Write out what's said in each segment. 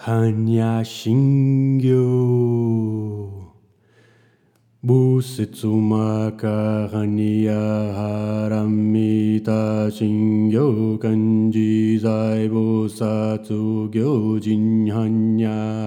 honeya sing you moussizu maca honeya hanya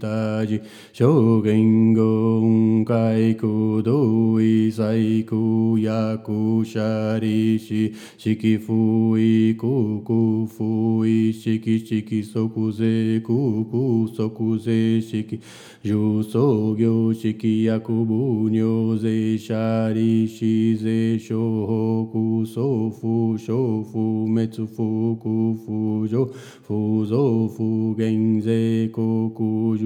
Ji Shogen Gonkai Kudo Isai Kuyaku Sharishi Shiki Fui Kuku Fui Shiki Shiki Sokuze Kuku Sokuze Shiki Juso Gyo Shiki Yakubu Nyoze Shari Shize Shohoku Sofu Shofu Metsufu Kufu Jo Fuzo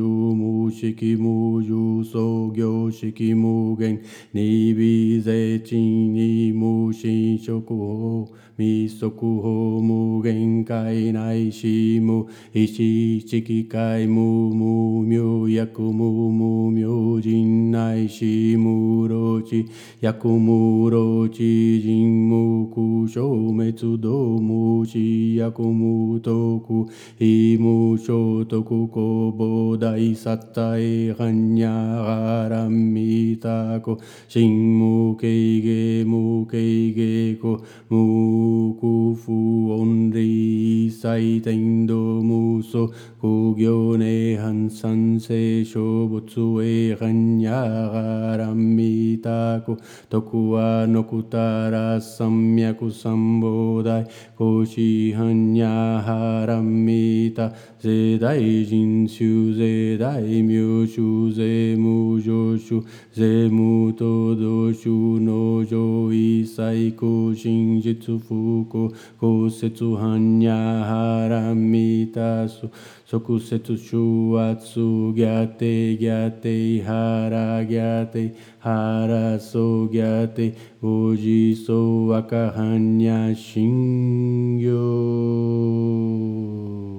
無無色無重創業式無限、に微税賃に無心職法、密速法無限界内し無意識機械無無明薬無無明人内し無老地薬無老地人無苦消滅道無死薬無徳非無所得公募大殺体般若波羅蜜多子心無経芸無経芸子無古富恩礼祭天道無双苦行涅槃三世小仏へ般若波羅蜜多子徳はのくたら三脈三菩提孔子般若波羅蜜多世代人修世代名修税無常修税無等同修農上一切行真実不 Fuko Kosetsu Hanya Haramita Su Sokusetsu Shuatsu Gyate Gyate Hara Gyate Hara So Gyate Hoji So Akahanya Shingyo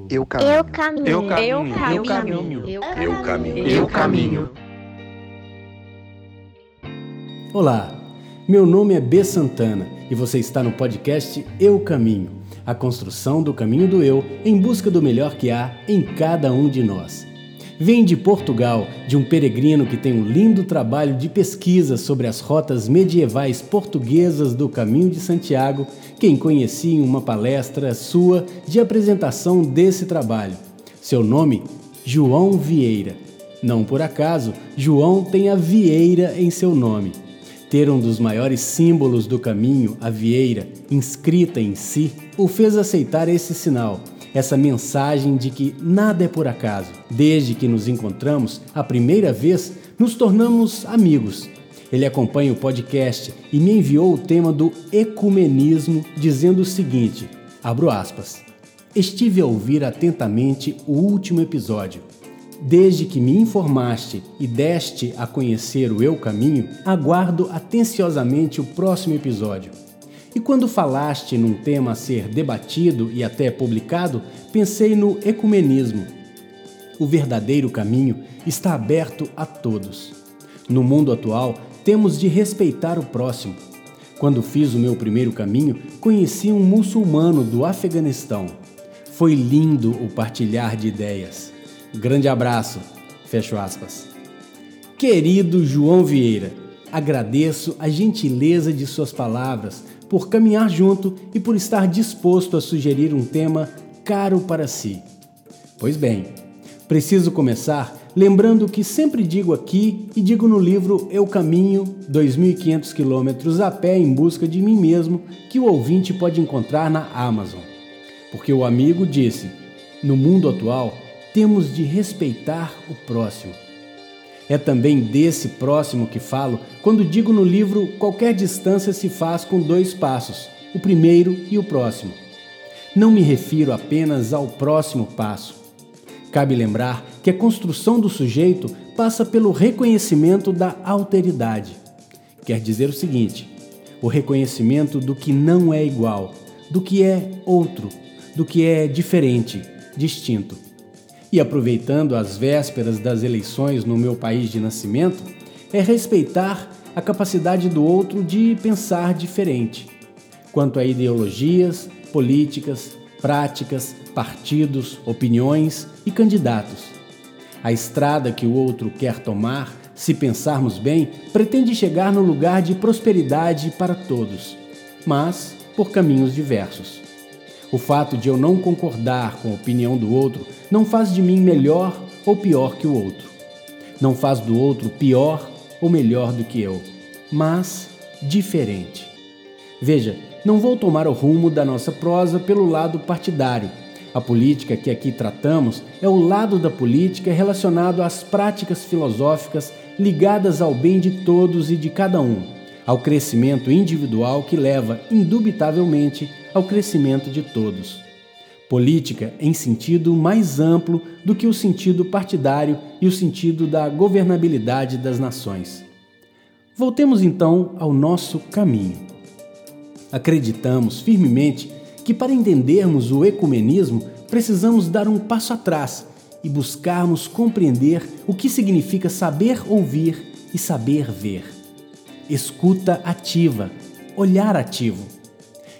Eu caminho. Eu caminho. Eu caminho. Eu caminho. Eu caminho. Eu caminho. Olá, meu nome é B. Santana e você está no podcast Eu Caminho a construção do caminho do eu em busca do melhor que há em cada um de nós. Vem de Portugal, de um peregrino que tem um lindo trabalho de pesquisa sobre as rotas medievais portuguesas do Caminho de Santiago, quem conheci em uma palestra sua de apresentação desse trabalho. Seu nome? João Vieira. Não por acaso, João tem a Vieira em seu nome. Ter um dos maiores símbolos do caminho, a vieira, inscrita em si, o fez aceitar esse sinal, essa mensagem de que nada é por acaso. Desde que nos encontramos a primeira vez, nos tornamos amigos. Ele acompanha o podcast e me enviou o tema do ecumenismo, dizendo o seguinte: abro aspas. Estive a ouvir atentamente o último episódio. Desde que me informaste e deste a conhecer o Eu Caminho, aguardo atenciosamente o próximo episódio. E quando falaste num tema a ser debatido e até publicado, pensei no ecumenismo. O verdadeiro caminho está aberto a todos. No mundo atual, temos de respeitar o próximo. Quando fiz o meu primeiro caminho, conheci um muçulmano do Afeganistão. Foi lindo o partilhar de ideias. Grande abraço. Fecho aspas. Querido João Vieira, agradeço a gentileza de suas palavras por caminhar junto e por estar disposto a sugerir um tema caro para si. Pois bem, preciso começar lembrando que sempre digo aqui e digo no livro Eu Caminho 2.500 quilômetros a pé em busca de mim mesmo que o ouvinte pode encontrar na Amazon. Porque o amigo disse: no mundo atual, temos de respeitar o próximo. É também desse próximo que falo quando digo no livro qualquer distância se faz com dois passos, o primeiro e o próximo. Não me refiro apenas ao próximo passo. Cabe lembrar que a construção do sujeito passa pelo reconhecimento da alteridade. Quer dizer o seguinte: o reconhecimento do que não é igual, do que é outro, do que é diferente, distinto. E aproveitando as vésperas das eleições no meu país de nascimento, é respeitar a capacidade do outro de pensar diferente. Quanto a ideologias, políticas, práticas, partidos, opiniões e candidatos. A estrada que o outro quer tomar, se pensarmos bem, pretende chegar no lugar de prosperidade para todos, mas por caminhos diversos. O fato de eu não concordar com a opinião do outro não faz de mim melhor ou pior que o outro. Não faz do outro pior ou melhor do que eu, mas diferente. Veja, não vou tomar o rumo da nossa prosa pelo lado partidário. A política que aqui tratamos é o lado da política relacionado às práticas filosóficas ligadas ao bem de todos e de cada um, ao crescimento individual que leva, indubitavelmente, ao crescimento de todos. Política em sentido mais amplo do que o sentido partidário e o sentido da governabilidade das nações. Voltemos então ao nosso caminho. Acreditamos firmemente que para entendermos o ecumenismo precisamos dar um passo atrás e buscarmos compreender o que significa saber ouvir e saber ver. Escuta ativa, olhar ativo.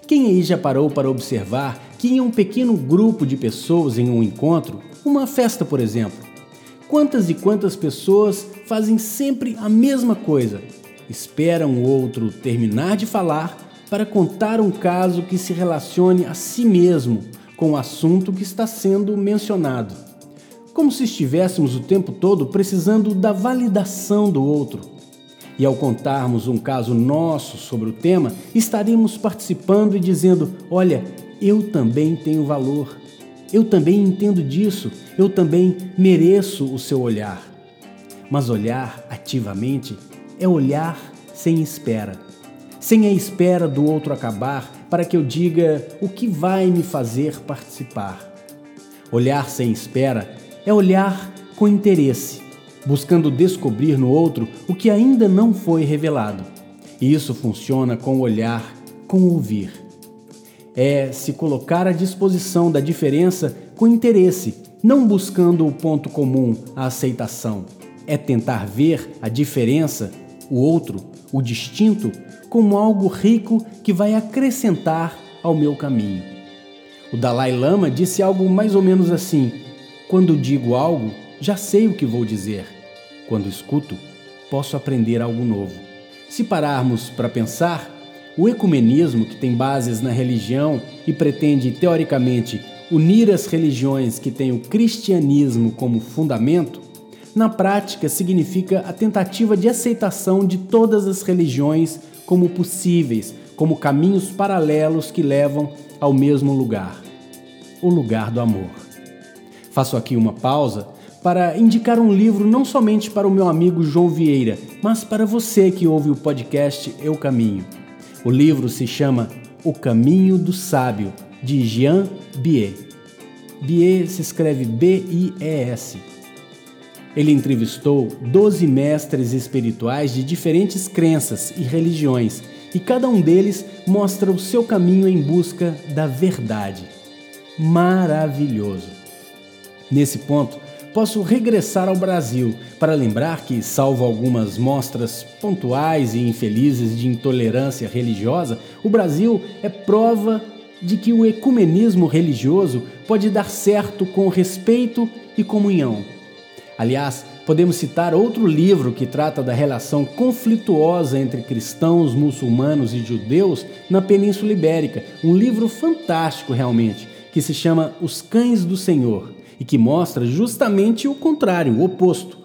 Quem aí já parou para observar que em um pequeno grupo de pessoas em um encontro, uma festa por exemplo, quantas e quantas pessoas fazem sempre a mesma coisa? Esperam o outro terminar de falar para contar um caso que se relacione a si mesmo com o assunto que está sendo mencionado. Como se estivéssemos o tempo todo precisando da validação do outro. E ao contarmos um caso nosso sobre o tema, estaremos participando e dizendo: Olha, eu também tenho valor, eu também entendo disso, eu também mereço o seu olhar. Mas olhar ativamente é olhar sem espera sem a espera do outro acabar para que eu diga o que vai me fazer participar. Olhar sem espera é olhar com interesse, buscando descobrir no outro o que ainda não foi revelado. E isso funciona com o olhar, com o ouvir. É se colocar à disposição da diferença com interesse, não buscando o ponto comum, a aceitação. É tentar ver a diferença, o outro, o distinto, como algo rico que vai acrescentar ao meu caminho. O Dalai Lama disse algo mais ou menos assim: Quando digo algo, já sei o que vou dizer. Quando escuto, posso aprender algo novo. Se pararmos para pensar, o ecumenismo, que tem bases na religião e pretende, teoricamente, unir as religiões que têm o cristianismo como fundamento, na prática significa a tentativa de aceitação de todas as religiões como possíveis, como caminhos paralelos que levam ao mesmo lugar o lugar do amor. Faço aqui uma pausa para indicar um livro não somente para o meu amigo João Vieira, mas para você que ouve o podcast Eu Caminho. O livro se chama O Caminho do Sábio, de Jean Biet. Biet se escreve B-I-E-S. Ele entrevistou 12 mestres espirituais de diferentes crenças e religiões, e cada um deles mostra o seu caminho em busca da verdade. Maravilhoso! Nesse ponto, posso regressar ao Brasil para lembrar que, salvo algumas mostras pontuais e infelizes de intolerância religiosa, o Brasil é prova de que o ecumenismo religioso pode dar certo com respeito e comunhão Aliás, podemos citar outro livro que trata da relação conflituosa entre cristãos, muçulmanos e judeus na Península Ibérica. Um livro fantástico, realmente, que se chama Os Cães do Senhor e que mostra justamente o contrário, o oposto.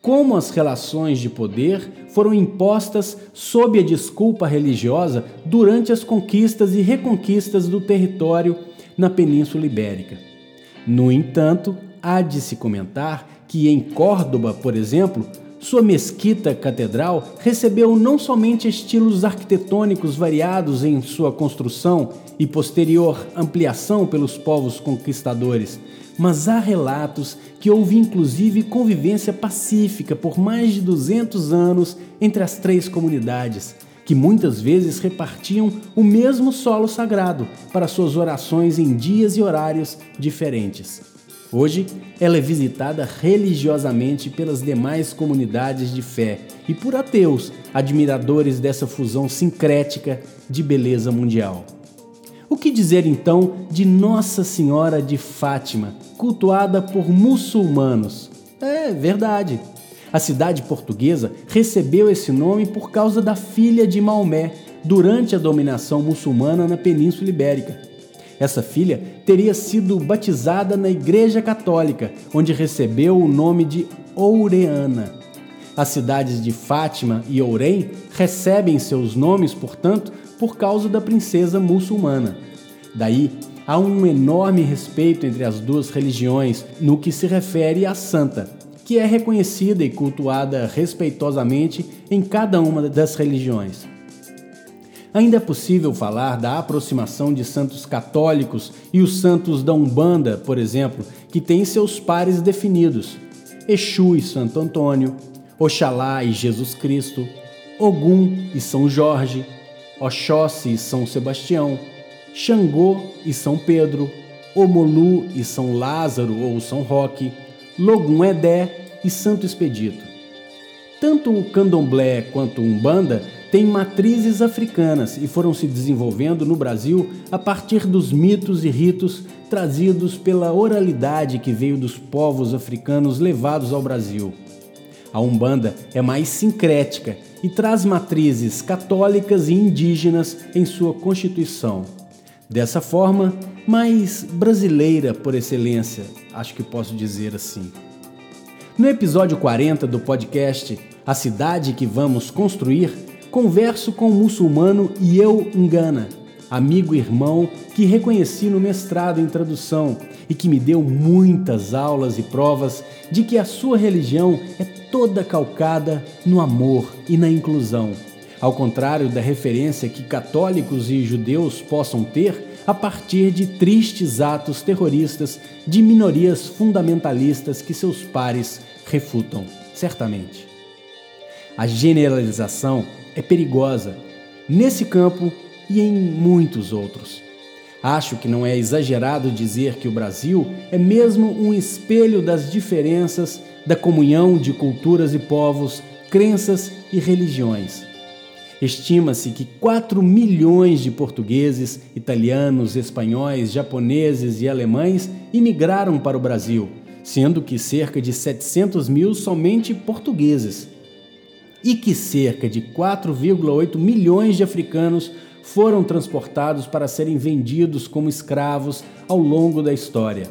Como as relações de poder foram impostas sob a desculpa religiosa durante as conquistas e reconquistas do território na Península Ibérica. No entanto, há de se comentar que em Córdoba, por exemplo, sua mesquita catedral recebeu não somente estilos arquitetônicos variados em sua construção e posterior ampliação pelos povos conquistadores, mas há relatos que houve inclusive convivência pacífica por mais de 200 anos entre as três comunidades, que muitas vezes repartiam o mesmo solo sagrado para suas orações em dias e horários diferentes. Hoje, ela é visitada religiosamente pelas demais comunidades de fé e por ateus, admiradores dessa fusão sincrética de beleza mundial. O que dizer então de Nossa Senhora de Fátima, cultuada por muçulmanos? É verdade. A cidade portuguesa recebeu esse nome por causa da filha de Maomé durante a dominação muçulmana na Península Ibérica. Essa filha teria sido batizada na Igreja Católica, onde recebeu o nome de Oureana. As cidades de Fátima e Ourém recebem seus nomes, portanto, por causa da princesa muçulmana. Daí, há um enorme respeito entre as duas religiões no que se refere à santa, que é reconhecida e cultuada respeitosamente em cada uma das religiões. Ainda é possível falar da aproximação de santos católicos e os santos da Umbanda, por exemplo, que têm seus pares definidos: Exu e Santo Antônio, Oxalá e Jesus Cristo, Ogum e São Jorge, Oxóssi e São Sebastião, Xangô e São Pedro, Omolu e São Lázaro ou São Roque, Logum Edé e Santo Expedito. Tanto o candomblé quanto umbanda têm matrizes africanas e foram se desenvolvendo no Brasil a partir dos mitos e ritos trazidos pela oralidade que veio dos povos africanos levados ao Brasil. A Umbanda é mais sincrética e traz matrizes católicas e indígenas em sua constituição. Dessa forma, mais brasileira por excelência, acho que posso dizer assim. No episódio 40 do podcast A Cidade que Vamos Construir, converso com o muçulmano Yeu Ngana, amigo e irmão que reconheci no mestrado em tradução e que me deu muitas aulas e provas de que a sua religião é toda calcada no amor e na inclusão. Ao contrário da referência que católicos e judeus possam ter a partir de tristes atos terroristas de minorias fundamentalistas que seus pares refutam, certamente. A generalização é perigosa nesse campo e em muitos outros. Acho que não é exagerado dizer que o Brasil é mesmo um espelho das diferenças da comunhão de culturas e povos, crenças e religiões. Estima-se que 4 milhões de portugueses, italianos, espanhóis, japoneses e alemães imigraram para o Brasil, sendo que cerca de 700 mil somente portugueses e que cerca de 4,8 milhões de africanos foram transportados para serem vendidos como escravos ao longo da história.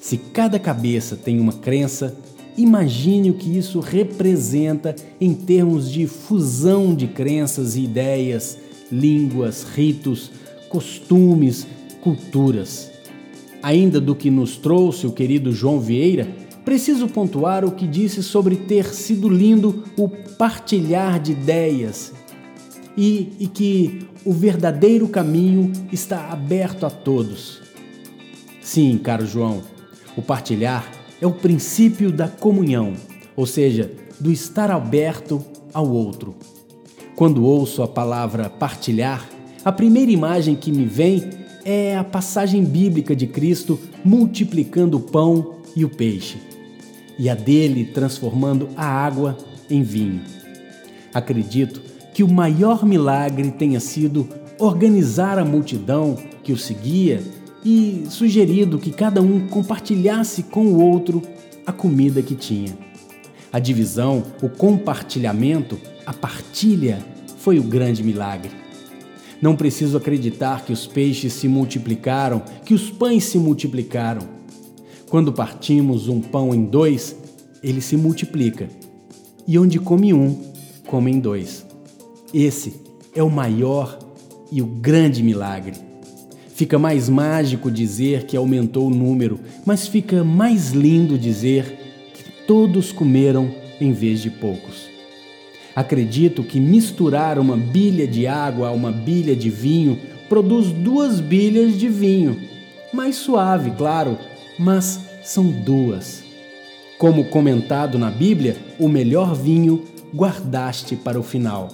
Se cada cabeça tem uma crença, imagine o que isso representa em termos de fusão de crenças e ideias, línguas, ritos, costumes, culturas. Ainda do que nos trouxe o querido João Vieira, preciso pontuar o que disse sobre ter sido lindo o partilhar de ideias e, e que o verdadeiro caminho está aberto a todos. Sim, caro João, o partilhar é o princípio da comunhão, ou seja, do estar aberto ao outro. Quando ouço a palavra partilhar, a primeira imagem que me vem é a passagem bíblica de Cristo multiplicando o pão e o peixe e a dele transformando a água em vinho. Acredito que o maior milagre tenha sido organizar a multidão que o seguia e sugerido que cada um compartilhasse com o outro a comida que tinha. A divisão, o compartilhamento, a partilha foi o grande milagre. Não preciso acreditar que os peixes se multiplicaram, que os pães se multiplicaram. Quando partimos um pão em dois, ele se multiplica. E onde come um, comem dois. Esse é o maior e o grande milagre. Fica mais mágico dizer que aumentou o número, mas fica mais lindo dizer que todos comeram em vez de poucos. Acredito que misturar uma bilha de água a uma bilha de vinho produz duas bilhas de vinho. Mais suave, claro, mas são duas. Como comentado na Bíblia, o melhor vinho guardaste para o final.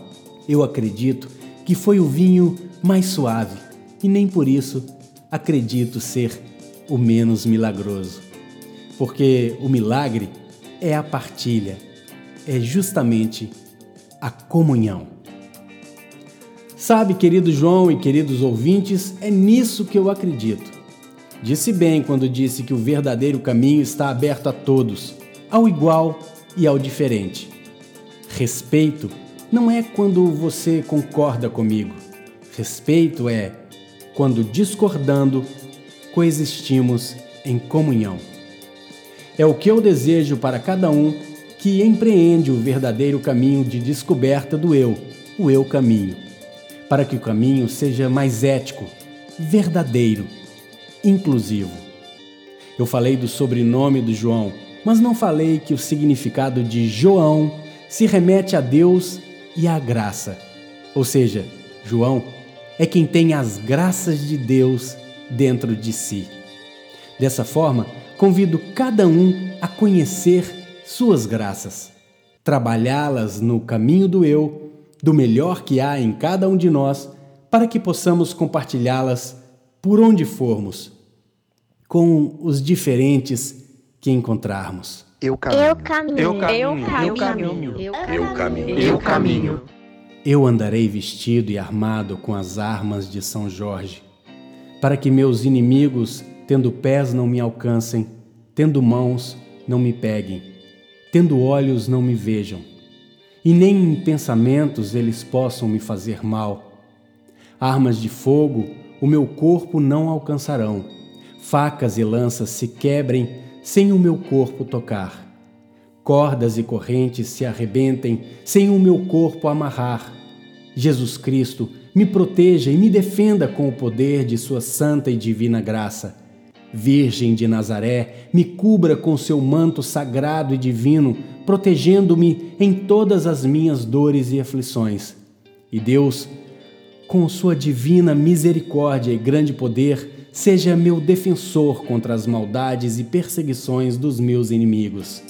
Eu acredito que foi o vinho mais suave e nem por isso acredito ser o menos milagroso. Porque o milagre é a partilha, é justamente a comunhão. Sabe, querido João e queridos ouvintes, é nisso que eu acredito. Disse bem quando disse que o verdadeiro caminho está aberto a todos, ao igual e ao diferente. Respeito não é quando você concorda comigo. Respeito é quando discordando, coexistimos em comunhão. É o que eu desejo para cada um que empreende o verdadeiro caminho de descoberta do eu, o eu caminho para que o caminho seja mais ético, verdadeiro, inclusivo. Eu falei do sobrenome do João, mas não falei que o significado de João se remete a Deus e à graça. Ou seja, João é quem tem as graças de Deus dentro de si. Dessa forma, convido cada um a conhecer suas graças, trabalhá-las no caminho do eu do melhor que há em cada um de nós, para que possamos compartilhá-las por onde formos, com os diferentes que encontrarmos. Eu caminho. Eu caminho. Eu caminho. Eu caminho. Eu caminho. Eu caminho. Eu andarei vestido e armado com as armas de São Jorge, para que meus inimigos, tendo pés, não me alcancem, tendo mãos, não me peguem, tendo olhos, não me vejam e nem em pensamentos eles possam me fazer mal. Armas de fogo o meu corpo não alcançarão, facas e lanças se quebrem sem o meu corpo tocar. Cordas e correntes se arrebentem sem o meu corpo amarrar. Jesus Cristo, me proteja e me defenda com o poder de Sua santa e divina graça. Virgem de Nazaré, me cubra com seu manto sagrado e divino protegendo-me em todas as minhas dores e aflições. E Deus, com sua divina misericórdia e grande poder, seja meu defensor contra as maldades e perseguições dos meus inimigos.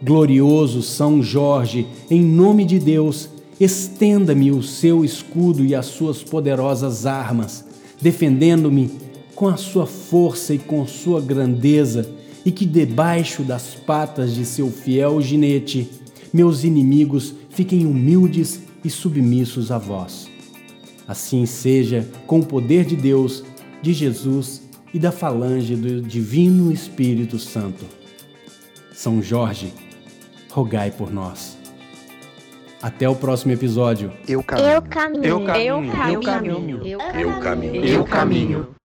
Glorioso São Jorge, em nome de Deus, estenda-me o seu escudo e as suas poderosas armas, defendendo-me com a sua força e com sua grandeza e que debaixo das patas de seu fiel ginete meus inimigos fiquem humildes e submissos a vós. Assim seja com o poder de Deus, de Jesus e da falange do Divino Espírito Santo. São Jorge, rogai por nós. Até o próximo episódio. Eu caminho. Eu caminho. Eu caminho. Eu caminho. Eu caminho. Eu caminho. Eu caminho.